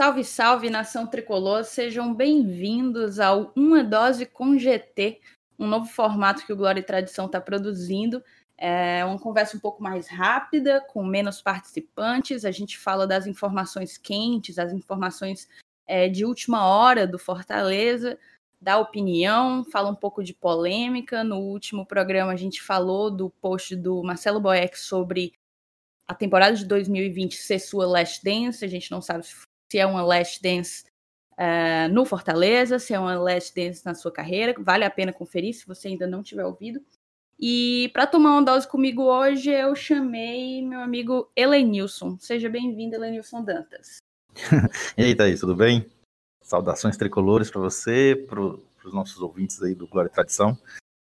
Salve, salve, nação tricolor! Sejam bem-vindos ao Uma Dose com GT, um novo formato que o Glória e Tradição está produzindo. É uma conversa um pouco mais rápida, com menos participantes. A gente fala das informações quentes, as informações é, de última hora do Fortaleza, dá opinião, fala um pouco de polêmica. No último programa, a gente falou do post do Marcelo Boeck sobre a temporada de 2020 ser sua last dance. A gente não sabe se se é uma last dance uh, no Fortaleza, se é uma last dance na sua carreira. Vale a pena conferir se você ainda não tiver ouvido. E para tomar uma dose comigo hoje, eu chamei meu amigo Elenilson. Seja bem-vindo, Elenilson Dantas. e aí, Thaís, tudo bem? Saudações tricolores para você, para os nossos ouvintes aí do Glória e Tradição.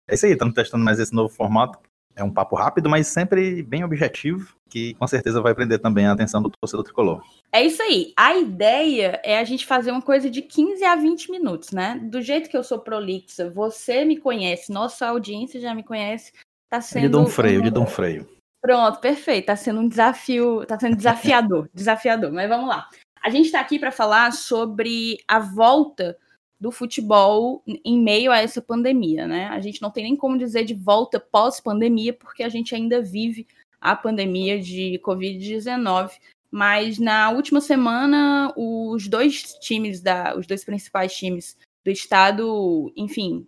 É isso aí, estamos testando mais esse novo formato. É um papo rápido, mas sempre bem objetivo, que com certeza vai prender também a atenção do torcedor tricolor. É isso aí. A ideia é a gente fazer uma coisa de 15 a 20 minutos, né? Do jeito que eu sou prolixa, você me conhece, nossa audiência já me conhece. Tá sendo. De Dom Freio, um... de Dom Freio. Pronto, perfeito. Tá sendo um desafio, tá sendo desafiador, desafiador. Mas vamos lá. A gente está aqui para falar sobre a volta do futebol em meio a essa pandemia, né? A gente não tem nem como dizer de volta pós-pandemia, porque a gente ainda vive a pandemia de Covid-19 mas na última semana os dois times da, os dois principais times do estado, enfim,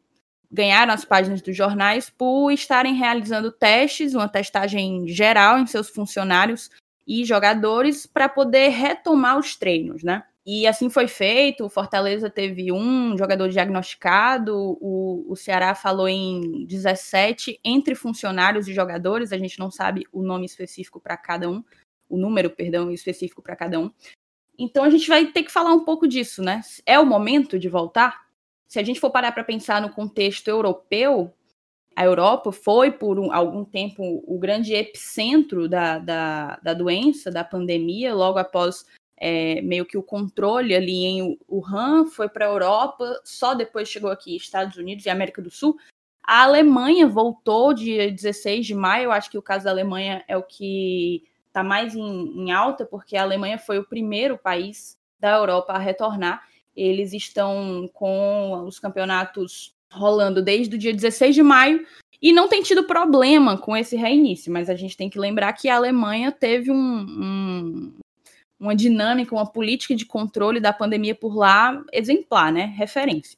ganharam as páginas dos jornais por estarem realizando testes, uma testagem geral em seus funcionários e jogadores para poder retomar os treinos, né? E assim foi feito. O Fortaleza teve um jogador diagnosticado, o, o Ceará falou em 17 entre funcionários e jogadores, a gente não sabe o nome específico para cada um, o número, perdão, específico para cada um. Então a gente vai ter que falar um pouco disso, né? É o momento de voltar? Se a gente for parar para pensar no contexto europeu, a Europa foi por um, algum tempo o grande epicentro da, da, da doença, da pandemia, logo após é, meio que o controle ali em Wuhan, foi para a Europa, só depois chegou aqui Estados Unidos e América do Sul. A Alemanha voltou dia 16 de maio, acho que o caso da Alemanha é o que está mais em, em alta, porque a Alemanha foi o primeiro país da Europa a retornar. Eles estão com os campeonatos rolando desde o dia 16 de maio e não tem tido problema com esse reinício, mas a gente tem que lembrar que a Alemanha teve um, um, uma dinâmica, uma política de controle da pandemia por lá exemplar, né? Referência.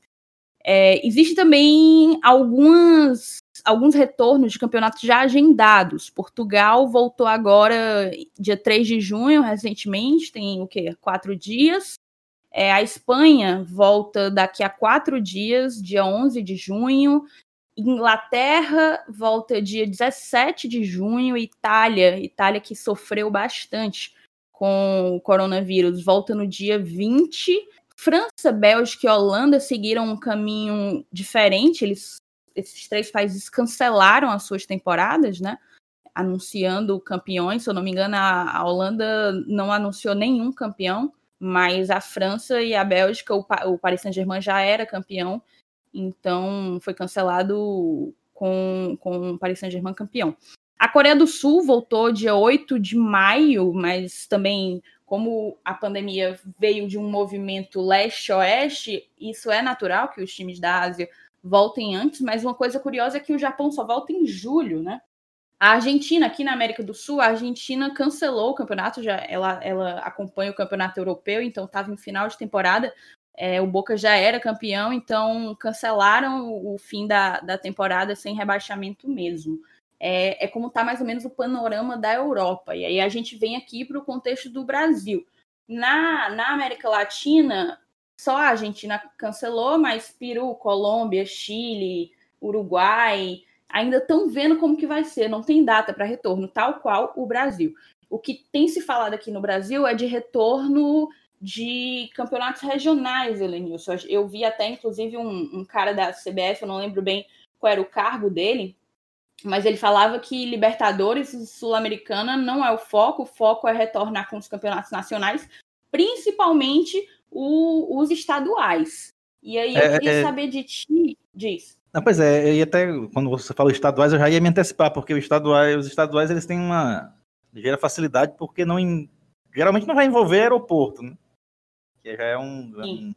É, existe também algumas alguns retornos de campeonatos já agendados. Portugal voltou agora dia 3 de junho, recentemente, tem o quê? Quatro dias. É, a Espanha volta daqui a quatro dias, dia 11 de junho. Inglaterra volta dia 17 de junho. Itália, Itália que sofreu bastante com o coronavírus, volta no dia 20. França, Bélgica e Holanda seguiram um caminho diferente, eles esses três países cancelaram as suas temporadas, né? Anunciando campeões. Se eu não me engano, a, a Holanda não anunciou nenhum campeão, mas a França e a Bélgica, o, o Paris Saint-Germain já era campeão, então foi cancelado com, com o Paris Saint-Germain campeão. A Coreia do Sul voltou dia 8 de maio, mas também, como a pandemia veio de um movimento leste-oeste, isso é natural que os times da Ásia voltem antes, mas uma coisa curiosa é que o Japão só volta em julho, né? A Argentina, aqui na América do Sul, a Argentina cancelou o campeonato, já ela, ela acompanha o campeonato europeu, então estava em final de temporada. É, o Boca já era campeão, então cancelaram o, o fim da, da temporada sem rebaixamento mesmo. É, é como está mais ou menos o panorama da Europa. E aí a gente vem aqui para o contexto do Brasil. Na, na América Latina, só a Argentina cancelou, mas Peru, Colômbia, Chile, Uruguai ainda estão vendo como que vai ser, não tem data para retorno, tal qual o Brasil. O que tem se falado aqui no Brasil é de retorno de campeonatos regionais, Elenilson. Eu vi até, inclusive, um, um cara da CBF, eu não lembro bem qual era o cargo dele, mas ele falava que Libertadores e Sul-Americana não é o foco, o foco é retornar com os campeonatos nacionais, principalmente o, os estaduais. E aí eu é, queria é... saber de ti, diz. Não, pois é, e até quando você falou estaduais, eu já ia me antecipar, porque os estaduais, os estaduais eles têm uma ligeira facilidade, porque não geralmente não vai envolver aeroporto, né? que já é um. um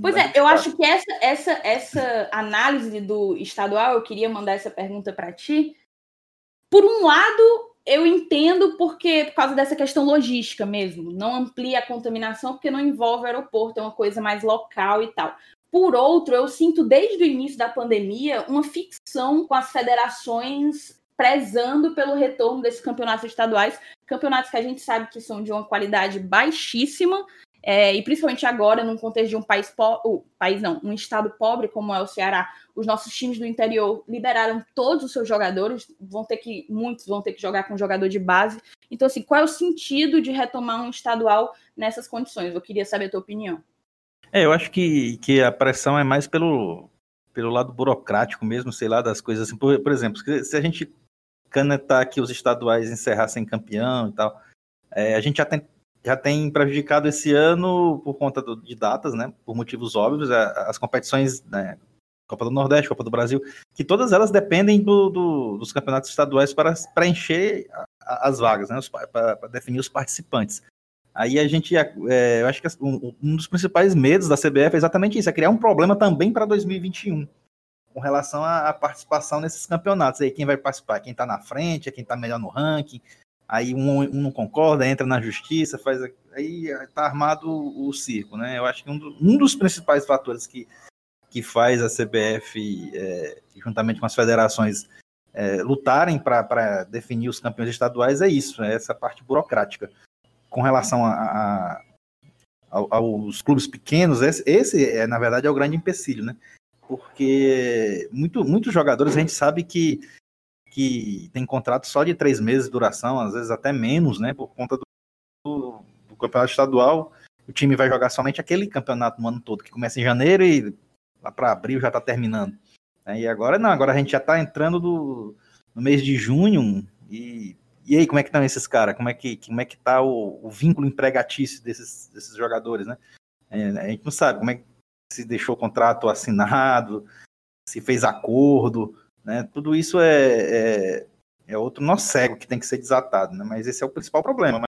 Pois é, eu acho que essa, essa, essa análise do estadual, eu queria mandar essa pergunta para ti. Por um lado, eu entendo porque por causa dessa questão logística mesmo, não amplia a contaminação porque não envolve o aeroporto, é uma coisa mais local e tal. Por outro, eu sinto desde o início da pandemia uma ficção com as federações prezando pelo retorno desses campeonatos estaduais, campeonatos que a gente sabe que são de uma qualidade baixíssima, é, e principalmente agora, num contexto de um país, po país não, um estado pobre como é o Ceará, os nossos times do interior liberaram todos os seus jogadores, vão ter que, muitos vão ter que jogar com jogador de base. Então, assim, qual é o sentido de retomar um estadual nessas condições? Eu queria saber a tua opinião. É, eu acho que, que a pressão é mais pelo, pelo lado burocrático mesmo, sei lá, das coisas assim. Por, por exemplo, se a gente canetar que os estaduais encerrassem campeão e tal, é, a gente já tem já tem prejudicado esse ano por conta do, de datas, né? Por motivos óbvios, as competições, né, Copa do Nordeste, Copa do Brasil, que todas elas dependem do, do, dos campeonatos estaduais para preencher as vagas, né? Para definir os participantes. Aí a gente, é, eu acho que um, um, dos principais medos da CBF é exatamente isso, é criar um problema também para 2021 com relação à participação nesses campeonatos. Aí quem vai participar, quem está na frente, é quem está melhor no ranking, aí um, um, não concorda, entra na justiça, faz aí está armado o, o, circo, né? Eu acho que um, do, um, dos principais fatores que, que faz a CBF, é, juntamente com as federações, é, lutarem para definir os campeões estaduais é isso, é essa parte burocrática. Com relação a, a, aos clubes pequenos, esse, esse, é, na verdade, é o grande empecilho, né? Porque muito, muitos jogadores a gente sabe que que tem contrato só de três meses de duração, às vezes até menos, né? Por conta do, do, do campeonato estadual. O time vai jogar somente aquele campeonato no ano todo, que começa em janeiro e lá para abril já está terminando. É, e agora não, agora a gente já está entrando do, no mês de junho e, e aí, como é que estão esses caras? Como é que como é que tá o, o vínculo empregatício desses, desses jogadores, né? É, a gente não sabe como é que se deixou o contrato assinado, se fez acordo, né? Tudo isso é, é, é, outro nó cego que tem que ser desatado, né? mas esse é o principal problema.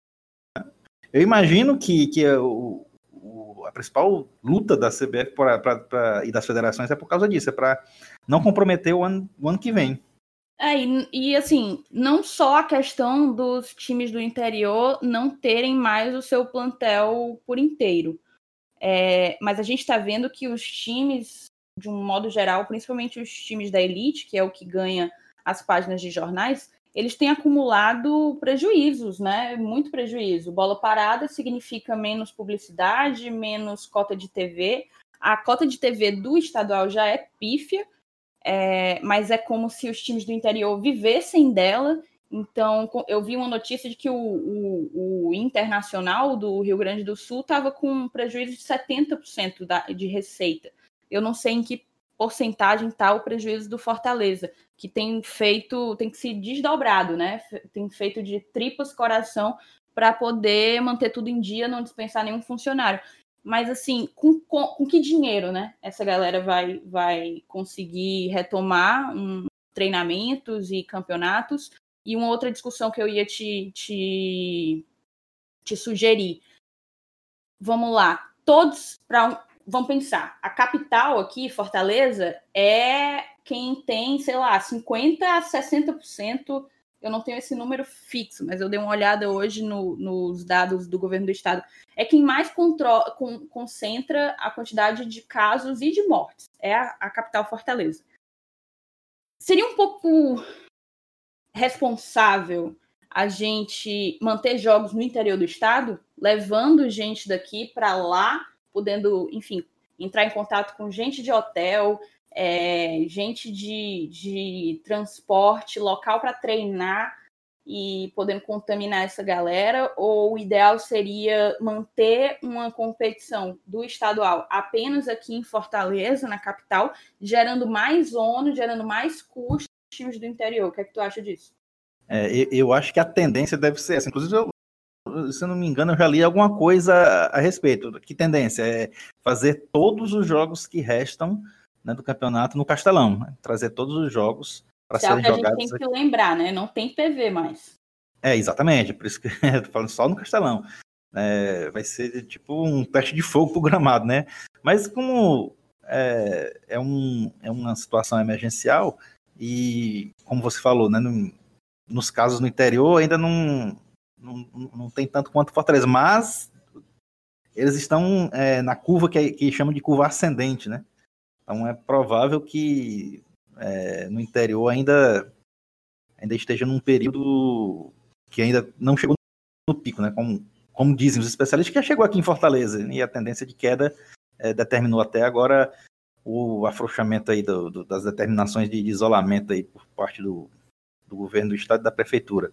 Eu imagino que, que o, o, a principal luta da CBF pra, pra, pra, e das federações é por causa disso, é para não comprometer o ano, o ano que vem. É, e, e, assim, não só a questão dos times do interior não terem mais o seu plantel por inteiro, é, mas a gente está vendo que os times de um modo geral, principalmente os times da elite, que é o que ganha as páginas de jornais, eles têm acumulado prejuízos, né? Muito prejuízo. Bola parada significa menos publicidade, menos cota de TV. A cota de TV do estadual já é pífia, é, mas é como se os times do interior vivessem dela. Então, eu vi uma notícia de que o, o, o Internacional do Rio Grande do Sul estava com um prejuízo de 70% da, de receita eu não sei em que porcentagem está o prejuízo do Fortaleza, que tem feito, tem que se desdobrado, né? Tem feito de tripas coração para poder manter tudo em dia, não dispensar nenhum funcionário. Mas assim, com, com, com, que dinheiro, né? Essa galera vai, vai conseguir retomar um, treinamentos e campeonatos? E uma outra discussão que eu ia te, te, te sugerir. Vamos lá, todos para vamos pensar, a capital aqui, Fortaleza, é quem tem, sei lá, 50% a 60%. Eu não tenho esse número fixo, mas eu dei uma olhada hoje no, nos dados do governo do estado. É quem mais controla, con, concentra a quantidade de casos e de mortes. É a, a capital Fortaleza. Seria um pouco responsável a gente manter jogos no interior do estado, levando gente daqui para lá podendo, enfim, entrar em contato com gente de hotel, é, gente de, de transporte, local para treinar e podendo contaminar essa galera, ou o ideal seria manter uma competição do estadual apenas aqui em Fortaleza, na capital, gerando mais ônus, gerando mais custos times do interior. O que é que tu acha disso? É, eu acho que a tendência deve ser essa. Inclusive, eu, se não me engano, eu já li alguma coisa a respeito. Que tendência? É fazer todos os jogos que restam né, do campeonato no Castelão. Né? Trazer todos os jogos para serem jogados. A gente tem que lembrar, né? Não tem PV mais. É, exatamente. Por isso que eu tô falando só no Castelão. é, vai ser tipo um teste de fogo pro gramado, né? Mas como é, é, um, é uma situação emergencial e, como você falou, né, no, nos casos no interior ainda não, não, não tem tanto quanto Fortaleza, mas eles estão é, na curva que, que chamam de curva ascendente, né? Então é provável que é, no interior ainda, ainda esteja num período que ainda não chegou no pico, né? Como, como dizem os especialistas, que já chegou aqui em Fortaleza e a tendência de queda é, determinou até agora o afrouxamento aí do, do, das determinações de, de, isolamento aí por parte do, do governo do estado e da prefeitura.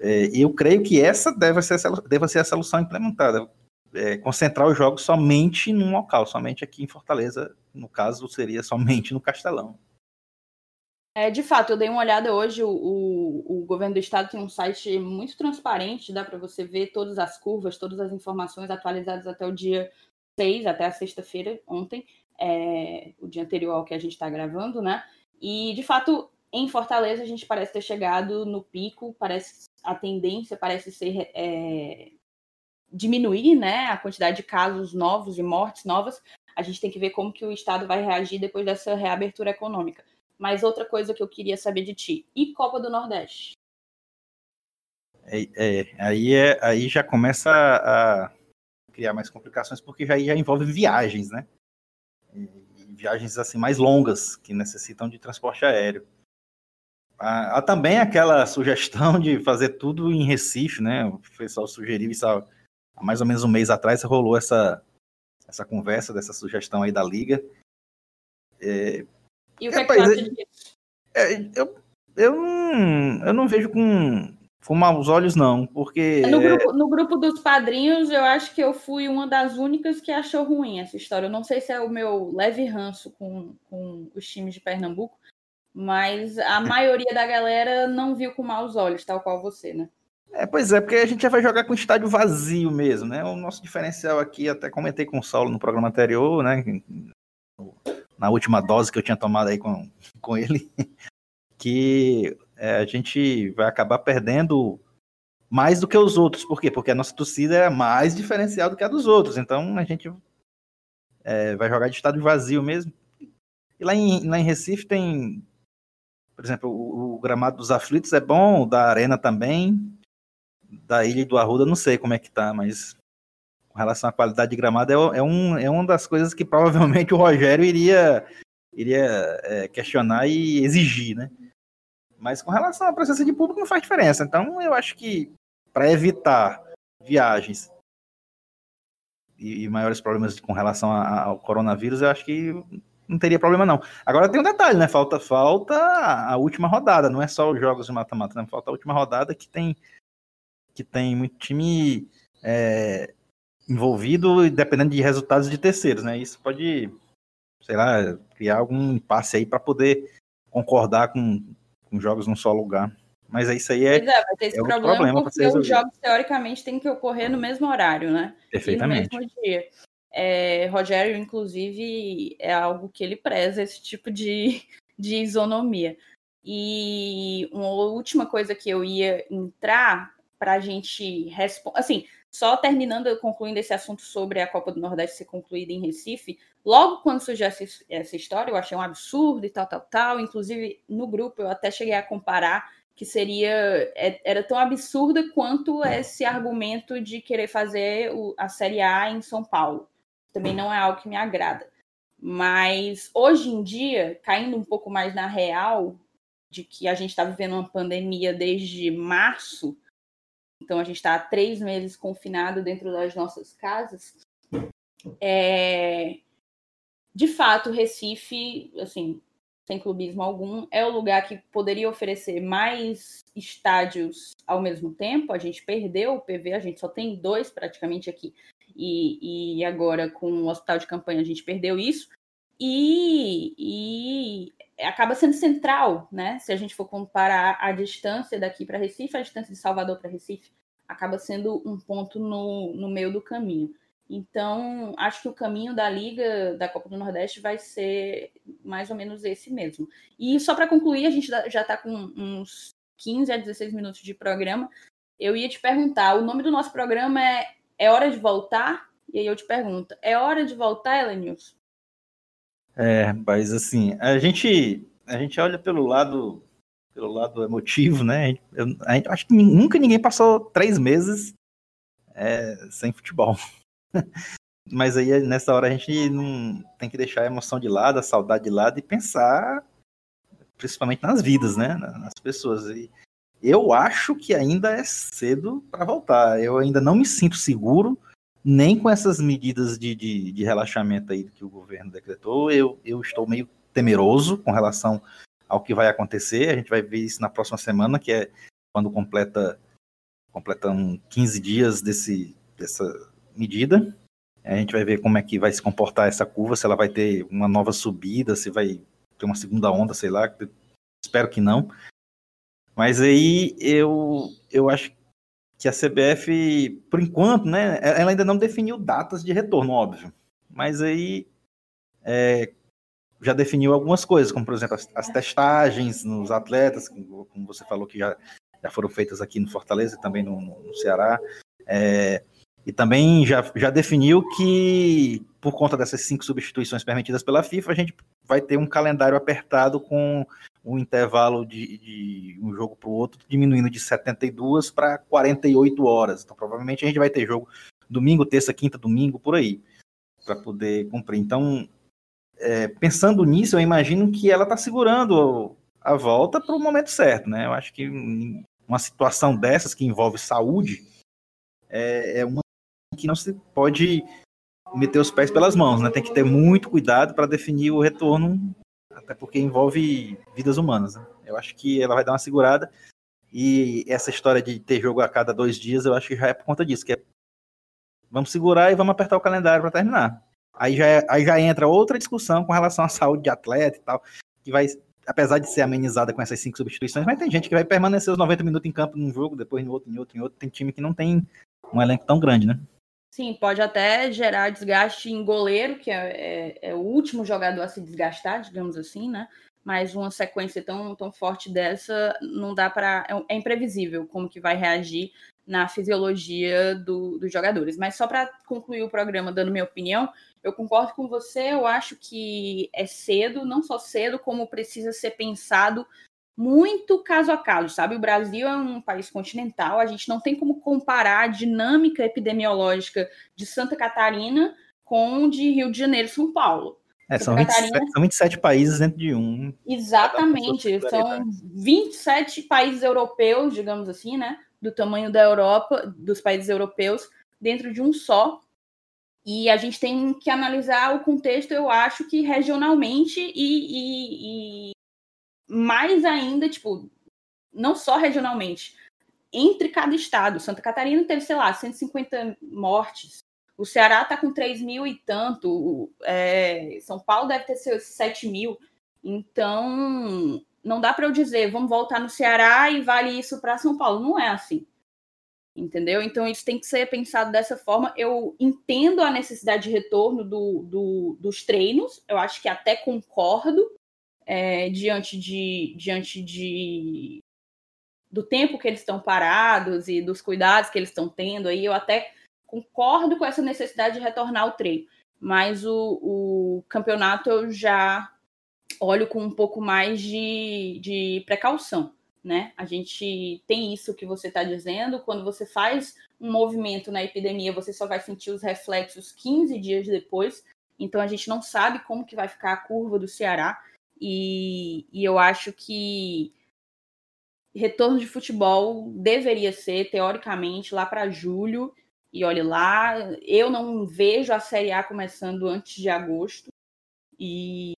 É, eu creio que essa deve ser, deve ser a solução implementada. É, concentrar os jogos somente num local, somente aqui em Fortaleza, no caso seria somente no Castelão. É, de fato, eu dei uma olhada hoje, o, o, o, governo do estado tem um site muito transparente, dá para você ver todas as curvas, todas as informações atualizadas até o dia 6, até a sexta-feira, ontem, é, o dia anterior ao que a gente está gravando, né? E, de fato, em Fortaleza a gente parece ter chegado no pico, parece a tendência parece ser é, diminuir, né, a quantidade de casos novos e mortes novas. A gente tem que ver como que o Estado vai reagir depois dessa reabertura econômica. Mas outra coisa que eu queria saber de ti, e Copa do Nordeste? É, é, aí, é, aí já começa a criar mais complicações, porque já, já envolve viagens, né? E, e viagens assim mais longas, que necessitam de transporte aéreo. Há, há, também aquela sugestão de fazer tudo em Recife, né? O pessoal sugeriu isso há, há mais ou menos um mês atrás, rolou essa, essa conversa, dessa sugestão aí da Liga. É, e o que, é, que disso? É, eu, eu, não, eu não vejo com, com maus olhos, não, porque. No grupo, no grupo dos padrinhos, eu acho que eu fui uma das únicas que achou ruim essa história. Eu não sei se é o meu leve ranço com, com os times de Pernambuco, mas a maioria da galera não viu com maus olhos, tal qual você, né? É, pois é, porque a gente já vai jogar com estádio vazio mesmo, né? O nosso diferencial aqui, até comentei com o Saulo no programa anterior, né? na última dose que eu tinha tomado aí com, com ele, que é, a gente vai acabar perdendo mais do que os outros. Por quê? Porque a nossa torcida é mais diferencial do que a dos outros. Então a gente é, vai jogar de estado vazio mesmo. E lá em, lá em Recife tem, por exemplo, o, o, gramado dos aflitos é bom, da Arena também. Da Ilha do Arruda, não sei como é que tá, mas com relação à qualidade de gramado, é, é, um, é uma das coisas que provavelmente o Rogério iria, iria é, questionar e exigir, né? Mas com relação à presença de público não faz diferença. Então eu acho que para evitar viagens e, e, maiores problemas com relação a, ao coronavírus, eu acho que não teria problema não. Agora tem um detalhe, né? Falta falta a última rodada, não é só os jogos de mata-mata, né? Falta a última rodada que tem que tem muito time é, envolvido dependendo de resultados de terceiros, né? Isso pode, sei lá, criar algum impasse aí para poder concordar com, com jogos num só lugar. Mas é isso aí é. Pois é, vai ter esse é problema, problema porque os jogos, teoricamente, têm que ocorrer no mesmo horário, né? Perfeitamente. no mesmo dia. É, Rogério, inclusive, é algo que ele preza, esse tipo de, de isonomia. E uma última coisa que eu ia entrar para a gente responder. Assim, só terminando, concluindo esse assunto sobre a Copa do Nordeste ser concluída em Recife, logo quando surgiu essa, essa história, eu achei um absurdo e tal, tal, tal. Inclusive, no grupo, eu até cheguei a comparar que seria é, era tão absurda quanto esse argumento de querer fazer a Série A em São Paulo. Também não é algo que me agrada. Mas hoje em dia, caindo um pouco mais na real de que a gente está vivendo uma pandemia desde março, então a gente está há três meses confinado dentro das nossas casas. É, de fato, Recife, assim, sem clubismo algum, é o lugar que poderia oferecer mais estádios ao mesmo tempo. A gente perdeu o PV, a gente só tem dois praticamente aqui. E, e agora com o hospital de campanha a gente perdeu isso. E, e acaba sendo central, né? Se a gente for comparar a distância daqui para Recife, a distância de Salvador para Recife, acaba sendo um ponto no, no meio do caminho. Então, acho que o caminho da Liga da Copa do Nordeste vai ser mais ou menos esse mesmo. E só para concluir, a gente já está com uns 15 a 16 minutos de programa. Eu ia te perguntar: o nome do nosso programa é É hora de voltar? E aí eu te pergunto, é hora de voltar, Elenilson? É, mas assim, a gente, a gente olha pelo lado pelo lado emotivo, né? Eu, acho que nunca ninguém passou três meses é, sem futebol. Mas aí nessa hora a gente não tem que deixar a emoção de lado, a saudade de lado e pensar principalmente nas vidas, né? Nas pessoas. E eu acho que ainda é cedo para voltar. Eu ainda não me sinto seguro nem com essas medidas de, de, de, relaxamento aí que o governo decretou. Eu, eu estou meio temeroso com relação ao que vai acontecer. A gente vai ver isso na próxima semana, que é quando completa completam 15 dias desse, dessa medida. A gente vai ver como é que vai se comportar essa curva, se ela vai ter uma nova subida, se vai ter uma segunda onda, sei lá. Espero que não. Mas aí eu, eu acho que a CBF, por enquanto, né, ela ainda não definiu datas de retorno, óbvio. Mas aí é, já definiu algumas coisas, como por exemplo as, as, testagens nos atletas, como você falou que já, já foram feitas aqui no Fortaleza e também no, no Ceará. É, e também já, já definiu que, por conta dessas cinco substituições permitidas pela FIFA, a gente vai ter um calendário apertado com um intervalo de, de um jogo para o outro diminuindo de 72 para 48 horas. Então, provavelmente a gente vai ter jogo domingo, terça, quinta, domingo, por aí, para poder cumprir. Então, é, pensando nisso, eu imagino que ela está segurando a volta para o momento certo, né? Eu acho que uma situação dessas que envolve saúde é, é uma que não se pode meter os pés pelas mãos, né? Tem que ter muito cuidado para definir o retorno, até porque envolve vidas humanas. Né? Eu acho que ela vai dar uma segurada e essa história de ter jogo a cada dois dias, eu acho que já é por conta disso, que é vamos segurar e vamos apertar o calendário para terminar. Aí já, é, aí já entra outra discussão com relação à saúde de atleta e tal, que vai, apesar de ser amenizada com essas cinco substituições, mas tem gente que vai permanecer os 90 minutos em campo num jogo, depois em outro, em outro, em outro. Tem time que não tem um elenco tão grande, né? Sim, pode até gerar desgaste em goleiro, que é, é, é, o último jogador a se desgastar, digamos assim, né? Mas uma sequência tão, tão forte dessa não dá para. É, é, imprevisível como que vai reagir na fisiologia do, dos jogadores. Mas só para concluir o programa, dando minha opinião, eu concordo com você, eu acho que é cedo, não só cedo, como precisa ser pensado muito caso a caso, sabe? O Brasil é um país continental, a gente não tem como comparar a dinâmica epidemiológica de Santa Catarina com de Rio de Janeiro e São Paulo. É, são, Catarina... 27, são 27 países dentro de um. Exatamente, são 27 países europeus, digamos assim, né? Do tamanho da Europa, dos países europeus, dentro de um só. E a gente tem que analisar o contexto, eu acho que regionalmente e, e, e mais ainda, tipo, não só regionalmente, entre cada estado. Santa Catarina teve, sei lá, 150 mortes. O Ceará está com 3 mil e tanto. É, São Paulo deve ter seus 7 mil. Então, não dá para eu dizer, vamos voltar no Ceará e vale isso para São Paulo. Não é assim entendeu? Então isso tem que ser pensado dessa forma. Eu entendo a necessidade de retorno do, do, dos treinos, eu acho que até concordo é, diante de diante de do tempo que eles estão parados e dos cuidados que eles estão tendo aí, eu até concordo com essa necessidade de retornar ao treino. Mas o, o campeonato eu já olho com um pouco mais de, de precaução né? A gente tem isso que você está dizendo. Quando você faz um movimento na epidemia, você só vai sentir os reflexos 15 dias depois. Então a gente não sabe como que vai ficar a curva do Ceará. E, e eu acho que retorno de futebol deveria ser, teoricamente, lá para julho. E olhe lá, eu não vejo a Série A começando antes de agosto. E,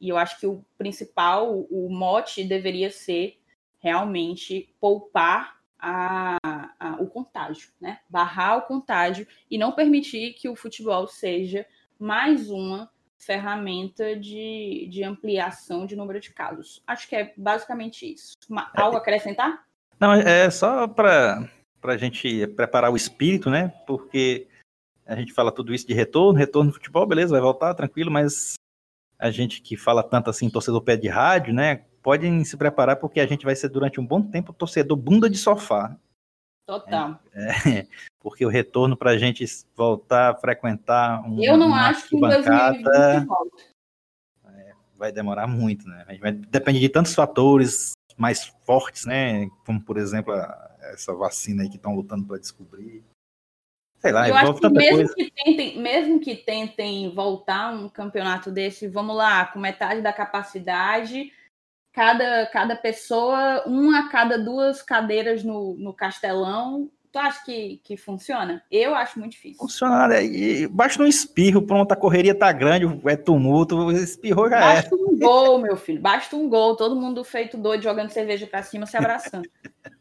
e eu acho que o principal, o mote deveria ser realmente poupar a, a, o contágio, né? Barrar o contágio e não permitir que o futebol seja mais uma ferramenta de, de ampliação de número de casos. Acho que é basicamente isso. Uma, é. algo a acrescentar? Não, é só para a gente preparar o espírito, né? Porque a gente fala tudo isso de retorno, retorno no futebol, beleza, vai voltar, tranquilo, mas a gente que fala tanto assim, torcedor pé de rádio, né? podem se preparar porque a gente vai ser durante um bom tempo torcedor bunda de sofá. Total. É, porque o retorno para a gente voltar a frequentar um, Eu não acho que bancada é, vai demorar muito, né? Vai depender de tantos fatores mais fortes, né? Como, por exemplo, a, essa vacina aí que estão lutando para descobrir. Sei lá, eu acho que mesmo coisa. que, tentem, mesmo que tentem voltar um campeonato desse, vamos lá, com metade da capacidade, cada, cada pessoa, uma a cada duas cadeiras no, no castelão. Tu acha que, que funciona? Eu acho muito difícil. Funciona, né? E basta um espirro, pronto, a correria tá grande, é tumulto, espirrou já basta é. Basta um gol, meu filho, basta um gol, todo mundo feito doido, jogando cerveja pra cima, se abraçando.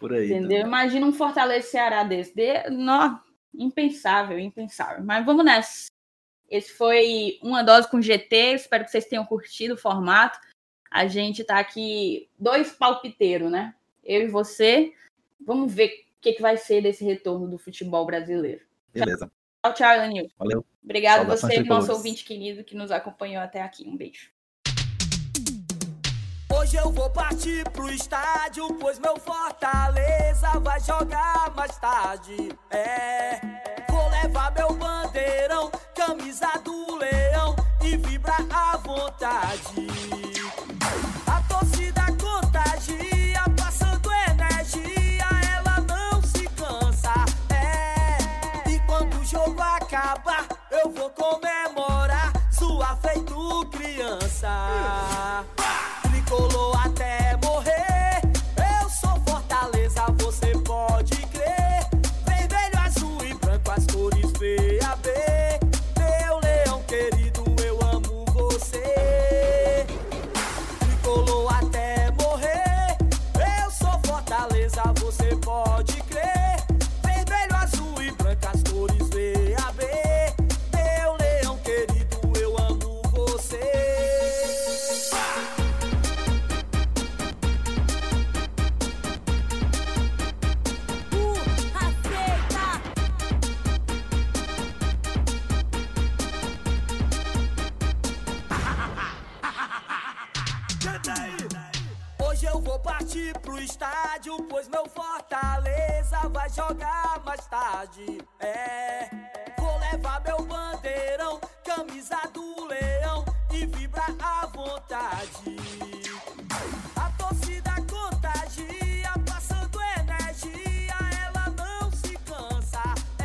Por aí. Entendeu? Também. Imagina um Fortaleza Ceará desse. De... Não, impensável, impensável. Mas vamos nessa. Esse foi uma dose com GT. Espero que vocês tenham curtido o formato. A gente tá aqui, dois palpiteiros, né? Eu e você. Vamos ver o que, que vai ser desse retorno do futebol brasileiro. Beleza. Tchau, tchau, Elenil. Valeu. Obrigado a você, nosso ouvinte querido, que nos acompanhou até aqui. Um beijo. Hoje eu vou partir pro estádio, pois meu Fortaleza vai jogar mais tarde. É, vou levar meu bandeirão, camisa do leão e vibrar à vontade.